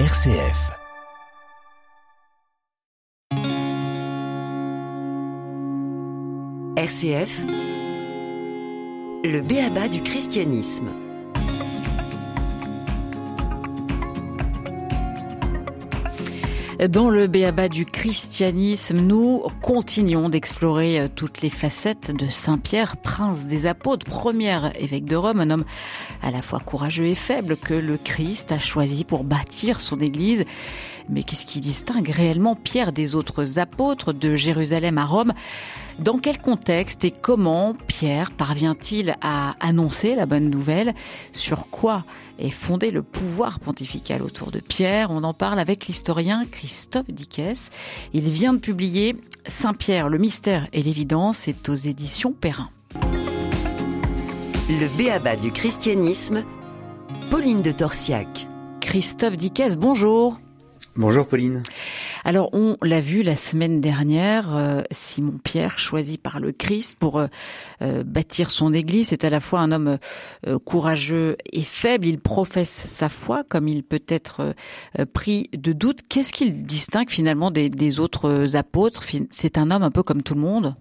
RCF. RCF, le béaba du christianisme. Dans le béaba du christianisme, nous continuons d'explorer euh, toutes les facettes de Saint Pierre, prince des apôtres, premier évêque de Rome, un homme à la fois courageux et faible que le Christ a choisi pour bâtir son église. Mais qu'est-ce qui distingue réellement Pierre des autres apôtres de Jérusalem à Rome? Dans quel contexte et comment Pierre parvient-il à annoncer la bonne nouvelle Sur quoi est fondé le pouvoir pontifical autour de Pierre On en parle avec l'historien Christophe Dickès. Il vient de publier Saint-Pierre, le mystère et l'évidence, c'est aux éditions Perrin. Le béaba du christianisme, Pauline de Torsiac. Christophe Dickès, bonjour. Bonjour Pauline. Alors on l'a vu la semaine dernière, euh, Simon Pierre choisi par le Christ pour euh, euh, bâtir son Église, c'est à la fois un homme courageux et faible. Il professe sa foi comme il peut être pris de doute. Qu'est-ce qu'il distingue finalement des, des autres apôtres? C'est un homme un peu comme tout le monde?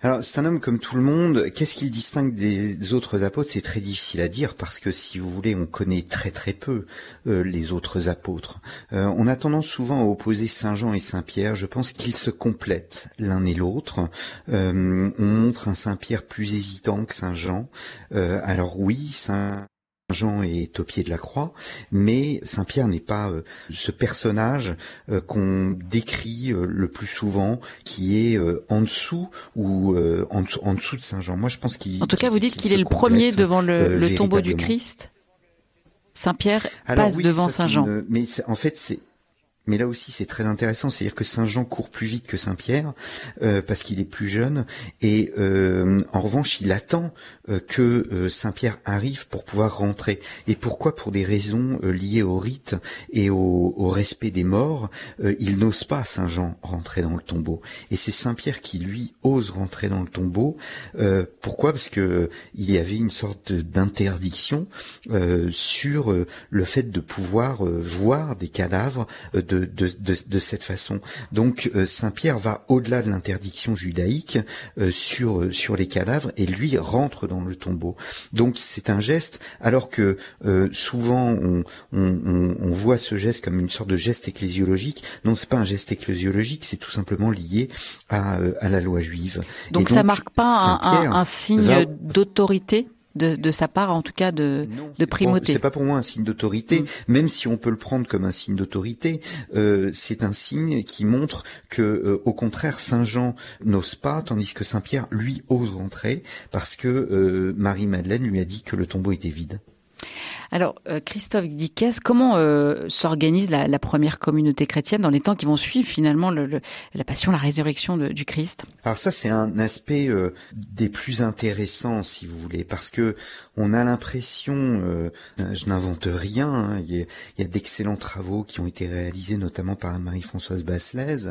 Alors, c'est un homme comme tout le monde. Qu'est-ce qu'il distingue des autres apôtres? C'est très difficile à dire parce que, si vous voulez, on connaît très très peu euh, les autres apôtres. Euh, on a tendance souvent à opposer Saint Jean et Saint Pierre. Je pense qu'ils se complètent l'un et l'autre. Euh, on montre un Saint Pierre plus hésitant que Saint Jean. alors oui, Saint Jean est au pied de la croix, mais Saint Pierre n'est pas euh, ce personnage euh, qu'on décrit euh, le plus souvent, qui est en dessous ou en dessous, de Saint Jean. Moi, je pense qu'il. En tout cas, vous dites qu'il est le premier devant le, tombeau du Christ. Saint Pierre passe devant Saint Jean. mais en fait, c'est mais là aussi, c'est très intéressant, c'est-à-dire que Saint Jean court plus vite que Saint Pierre euh, parce qu'il est plus jeune, et euh, en revanche, il attend euh, que Saint Pierre arrive pour pouvoir rentrer. Et pourquoi? Pour des raisons liées au rite et au, au respect des morts, il n'ose pas Saint Jean rentrer dans le tombeau. Et c'est Saint Pierre qui lui ose rentrer dans le tombeau. pourquoi? Parce que il y avait une sorte d'interdiction sur le fait de pouvoir voir des cadavres de de, de, cette façon. Donc euh, Saint Pierre va au-delà de l'interdiction judaïque euh, sur euh, sur les cadavres et lui rentre dans le tombeau. Donc c'est un geste, alors que souvent on, on, on, voit ce geste comme une sorte de geste ecclésiologique. Non, c'est pas un geste ecclésiologique, c'est tout simplement lié à, à la loi juive. Donc, ça marque pas un, un, signe d'autorité de, sa part, en tout cas de, de primauté. C'est pas pour moi un signe d'autorité, mm. même si on peut le prendre comme un signe d'autorité. Euh, c'est un signe qui montre que, euh, au contraire, Saint Jean n'ose pas, tandis que Saint Pierre lui ose rentrer parce que euh, Marie Madeleine lui a dit que le tombeau était vide. Alors, Christophe Dickès, comment euh, s'organise la, première communauté chrétienne dans les temps qui vont suivre finalement le, la passion, la résurrection du Christ? Alors ça, c'est un aspect euh, des plus intéressants, si vous voulez, parce que on a l'impression, je n'invente rien, hein, il y a, d'excellents travaux qui ont été réalisés, notamment par Marie-Françoise Basselès,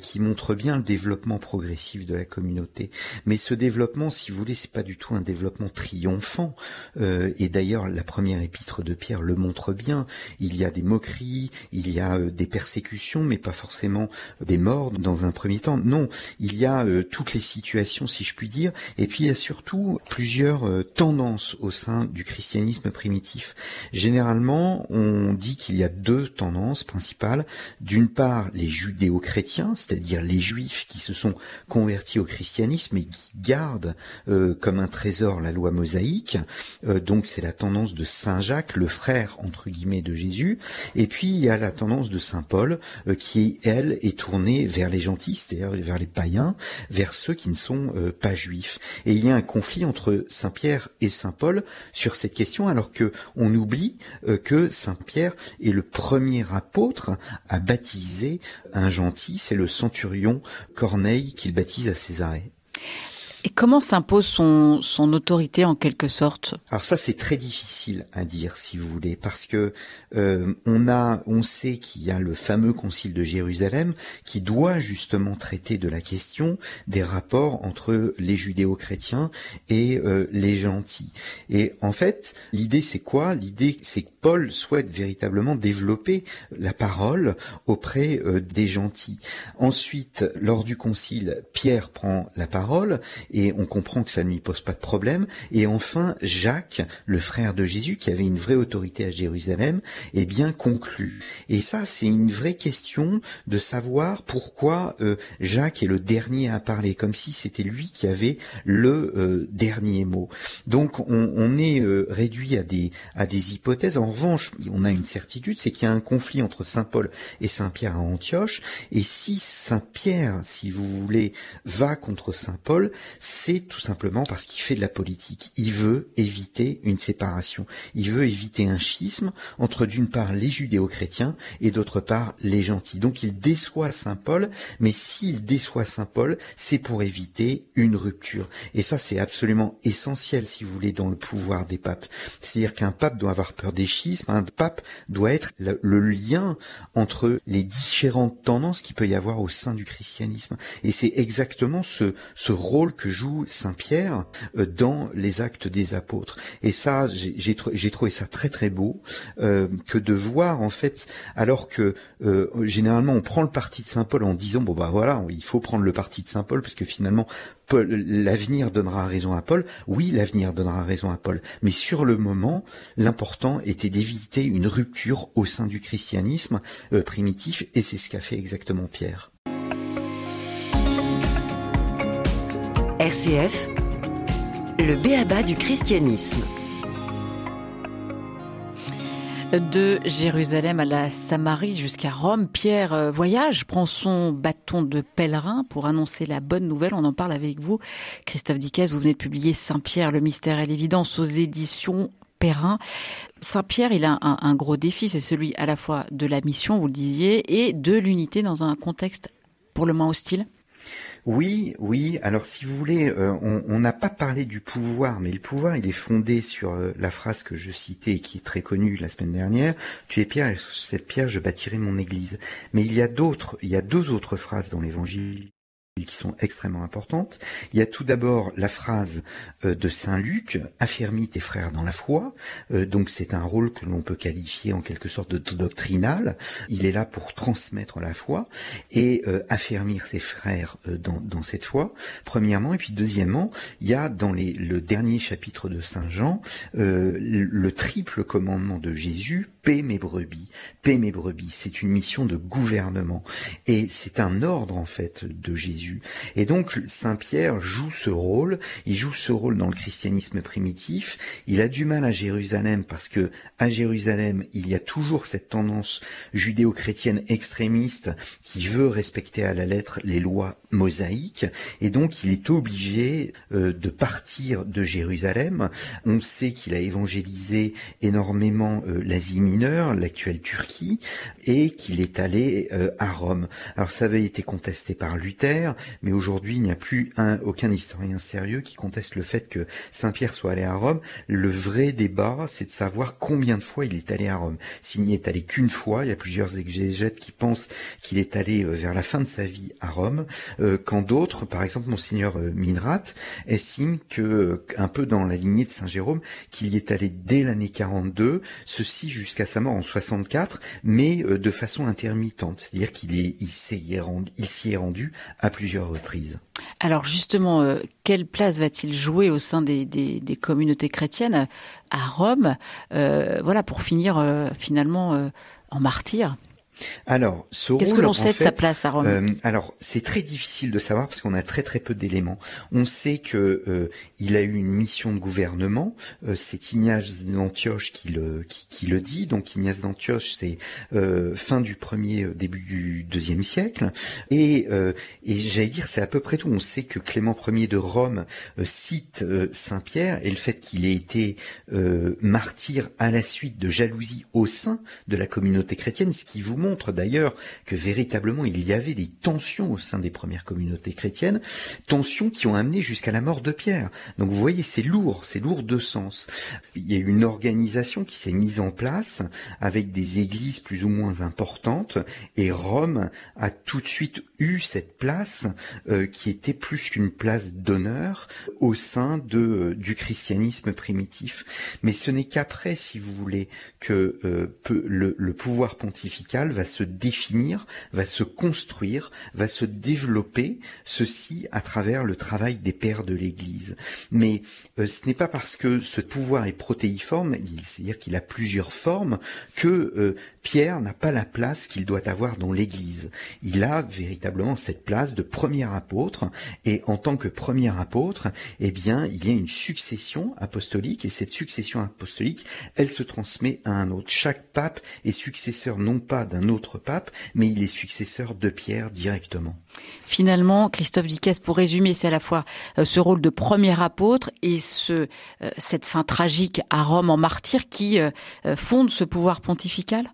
qui montrent bien le développement progressif de la communauté. Mais ce développement, si vous voulez, c'est pas du tout un développement triomphant. et d'ailleurs, la première épître de Pierre le montre bien. Il y a des moqueries, il y a euh, des persécutions, mais pas forcément des morts dans un premier temps. Non, il y a euh, toutes les situations, si je puis dire, et puis il y a surtout plusieurs euh, au sein du christianisme primitif. Généralement, on dit qu'il y a deux tendances principales. D'une part, les judéo-chrétiens, c'est-à-dire les juifs qui se sont convertis au christianisme et qui gardent comme un trésor la loi mosaïque. donc c'est la tendance de saint Jacques, le frère entre guillemets de Jésus, et puis il y a la tendance de Saint Paul euh, qui elle est tournée vers les gentils, c'est-à-dire vers les païens, vers ceux qui ne sont euh, pas juifs. Et il y a un conflit entre Saint Pierre et Saint Paul sur cette question, alors que on oublie euh, que Saint Pierre est le premier apôtre à baptiser un gentil, c'est le centurion Corneille qu'il baptise à Césarée. Et comment s'impose son, son autorité en quelque sorte? Alors ça c'est très difficile à dire si vous voulez parce que euh, on a on sait qu'il y a le fameux concile de Jérusalem qui doit justement traiter de la question des rapports entre les judéo-chrétiens et euh, les gentils. Et en fait l'idée c'est quoi? L'idée c'est Paul souhaite véritablement développer la parole auprès euh, des gentils. Ensuite, lors du concile, Pierre prend la parole et on comprend que ça ne lui pose pas de problème. Et enfin, Jacques, le frère de Jésus, qui avait une vraie autorité à Jérusalem, est bien conclu. Et ça, c'est une vraie question de savoir pourquoi euh, Jacques est le dernier à parler, comme si c'était lui qui avait le euh, dernier mot. Donc, on, est réduit à des à des hypothèses. Revanche, on a une certitude, c'est qu'il y a un conflit entre Saint Paul et Saint Pierre à Antioche. Et si Saint Pierre, si vous voulez, va contre Saint Paul, c'est tout simplement parce qu'il fait de la politique. Il veut éviter une séparation. Il veut éviter un schisme entre d'une part les judéo-chrétiens et d'autre part les gentils. Donc il déçoit Saint Paul, mais s'il déçoit Saint Paul, c'est pour éviter une rupture. Et ça, c'est absolument essentiel, si vous voulez, dans le pouvoir des papes. C'est-à-dire qu'un pape doit avoir peur des schismes, un pape doit être le, lien entre les différentes tendances qu'il peut y avoir au sein du christianisme. Et c'est exactement ce, rôle que joue Saint Pierre euh, dans les actes des apôtres. Et ça, j'ai trouvé ça très très beau euh, que de voir en fait, alors que euh, généralement on prend le parti de Saint Paul en disant bon bah voilà, il faut prendre le parti de Saint Paul parce que finalement l'avenir donnera raison à Paul. Oui, l'avenir donnera raison à Paul. Mais sur le moment, l'important était d'éviter une rupture au sein du christianisme euh, primitif, et c'est ce qu'a fait exactement Pierre. RCF, le béaba du christianisme. De Jérusalem à la Samarie jusqu'à Rome, Pierre euh, voyage, prend son bâton de pèlerin pour annoncer la bonne nouvelle. On en parle avec vous. Christophe Dickès, vous venez de publier Saint-Pierre, le mystère et l'évidence aux éditions Perrin. Saint-Pierre, il a un, gros défi, c'est celui à la fois de la mission, vous le disiez, et de l'unité dans un contexte pour le moins hostile. Oui, oui. Alors si vous voulez, euh, on n'a pas parlé du pouvoir, mais le pouvoir, il est fondé sur euh, la phrase que je citais et qui est très connue la semaine dernière. Tu es pierre et sur cette pierre je bâtirai mon église. Mais il y a d'autres, il y a deux autres phrases dans l'évangile qui sont extrêmement importantes. Il y a tout d'abord la phrase euh, de Saint Luc, affermis tes frères dans la foi. Euh, donc c'est un rôle que l'on peut qualifier en quelque sorte de doctrinal. Il est là pour transmettre la foi et euh, affermir ses frères dans, cette foi, premièrement. Et puis deuxièmement, il y a dans les, le dernier chapitre de Saint Jean le triple commandement de Jésus, paix mes brebis, paix mes brebis. C'est une mission de gouvernement et c'est un ordre en fait de Jésus et donc Saint Pierre joue ce rôle, il joue ce rôle dans le christianisme primitif. Il a du mal à Jérusalem parce que à Jérusalem, il y a toujours cette tendance judéo-chrétienne extrémiste qui veut respecter à la lettre les lois mosaïques et donc il est obligé euh, de partir de Jérusalem. On sait qu'il a évangélisé énormément euh, l'Asie mineure, l'actuelle Turquie et qu'il est allé euh, à Rome. Alors ça avait été contesté par Luther, mais aujourd'hui il n'y a plus un, aucun historien sérieux qui conteste le fait que Saint-Pierre soit allé à Rome. Le vrai débat, c'est de savoir combien de fois il est allé à Rome. S'il n'y est allé qu'une fois, il y a plusieurs exégètes qui pensent qu'il est allé euh, vers la fin de sa vie à Rome, euh, quand d'autres, par exemple Monseigneur euh, Minrat, estiment que, un peu dans la lignée de Saint Jérôme, qu'il y est allé dès l'année 42, ceci jusqu'à sa mort en 64, mais de façon intermittente, c'est-à-dire qu'il s'y est est rendu à plusieurs reprises. Alors justement, euh, quelle place va-t-il jouer au sein des, communautés chrétiennes à Rome, euh, voilà, pour finir euh, finalement en martyr? Alors, qu'est-ce que l'on sait de sa place à Rome euh, Alors, c'est très difficile de savoir parce qu'on a très très peu d'éléments. On sait que euh, il a eu une mission de gouvernement. Euh, c'est Ignace d'Antioche qui le qui, le dit. Donc Ignace d'Antioche, c'est fin du premier, début du deuxième siècle. Et et j'allais dire, c'est à peu près tout. On sait que Clément Ier de Rome cite Saint Pierre et le fait qu'il ait été martyr à la suite de jalousie au sein de la communauté chrétienne, ce qui vous montre d'ailleurs que véritablement il y avait des tensions au sein des premières communautés chrétiennes, tensions qui ont amené jusqu'à la mort de Pierre. Donc vous voyez, c'est lourd, c'est lourd de sens. Il y a une organisation qui s'est mise en place avec des églises plus ou moins importantes et Rome a tout de suite eu cette place euh, qui était plus qu'une place d'honneur au sein de euh, du christianisme primitif. Mais ce n'est qu'après, si vous voulez, que euh, le, le pouvoir pontifical va se définir, va se construire, va se développer, ceci à travers le travail des pères de l'Église. Mais ce n'est pas parce que ce pouvoir est protéiforme, c'est-à-dire qu'il a plusieurs formes, que Pierre n'a pas la place qu'il doit avoir dans l'Église. Il a véritablement cette place de premier apôtre, et en tant que premier apôtre, eh bien, il y a une succession apostolique, et cette succession apostolique, elle se transmet à un autre. Chaque pape est successeur non pas d'un autre pape, mais il est successeur de Pierre directement. Finalement, Christophe Dickès, pour résumer, c'est à la fois euh, ce rôle de premier apôtre et ce, euh, cette fin tragique à Rome en martyr qui euh, fonde ce pouvoir pontifical?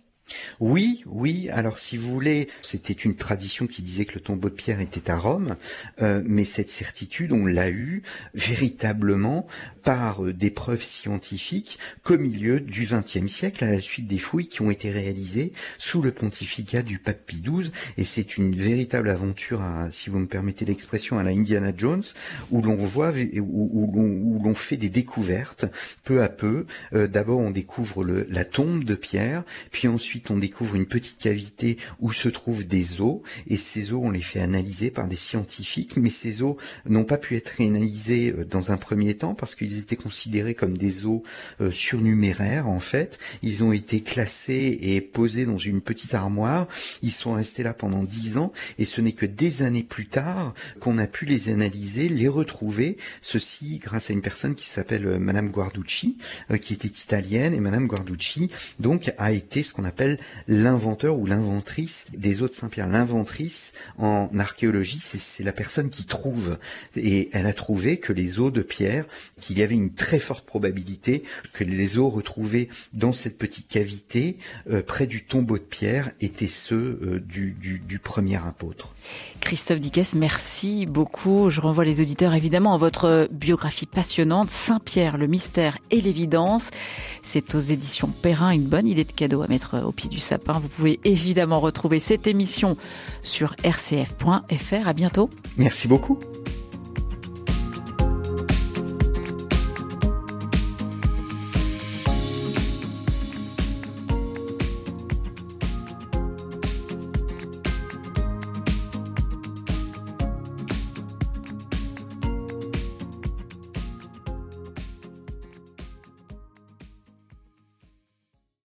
Oui, oui. Alors, si vous voulez, c'était une tradition qui disait que le tombeau de Pierre était à Rome, euh, mais cette certitude, on l'a eue véritablement par euh, des preuves scientifiques qu'au milieu du XXe siècle, à la suite des fouilles qui ont été réalisées sous le pontificat du pape Pie XII, et c'est une véritable aventure, si vous me permettez l'expression, à la Indiana Jones, où l'on voit, où, l'on fait des découvertes peu à peu. Euh, d'abord, on découvre la tombe de Pierre, puis ensuite on découvre une petite cavité où se trouvent des os, et ces os, on les fait analyser par des scientifiques, mais ces os n'ont pas pu être analysés euh, dans un premier temps parce qu'ils étaient considérés comme des os euh, surnuméraires, en fait. Ils ont été classés et posés dans une petite armoire. Ils sont restés là pendant dix ans, et ce n'est que des années plus tard qu'on a pu les analyser, les retrouver, ceci grâce à une personne qui s'appelle euh, Madame Guarducci, qui était italienne, et Madame Guarducci, donc, a été ce qu'on appelle l'inventeur ou l'inventrice des eaux de Saint-Pierre. L'inventrice en archéologie, c'est la personne qui trouve. Et elle a trouvé que les eaux de Pierre, qu'il y avait une très forte probabilité que les eaux retrouvées dans cette petite cavité euh, près du tombeau de Pierre étaient ceux euh, du, premier apôtre. Christophe Dickès, merci beaucoup. Je renvoie les auditeurs évidemment à votre biographie passionnante, Saint-Pierre, le mystère et l'évidence. C'est aux éditions Perrin, une bonne idée de cadeau à mettre au du sapin. Vous pouvez évidemment retrouver cette émission sur rcf.fr. À bientôt. Merci beaucoup.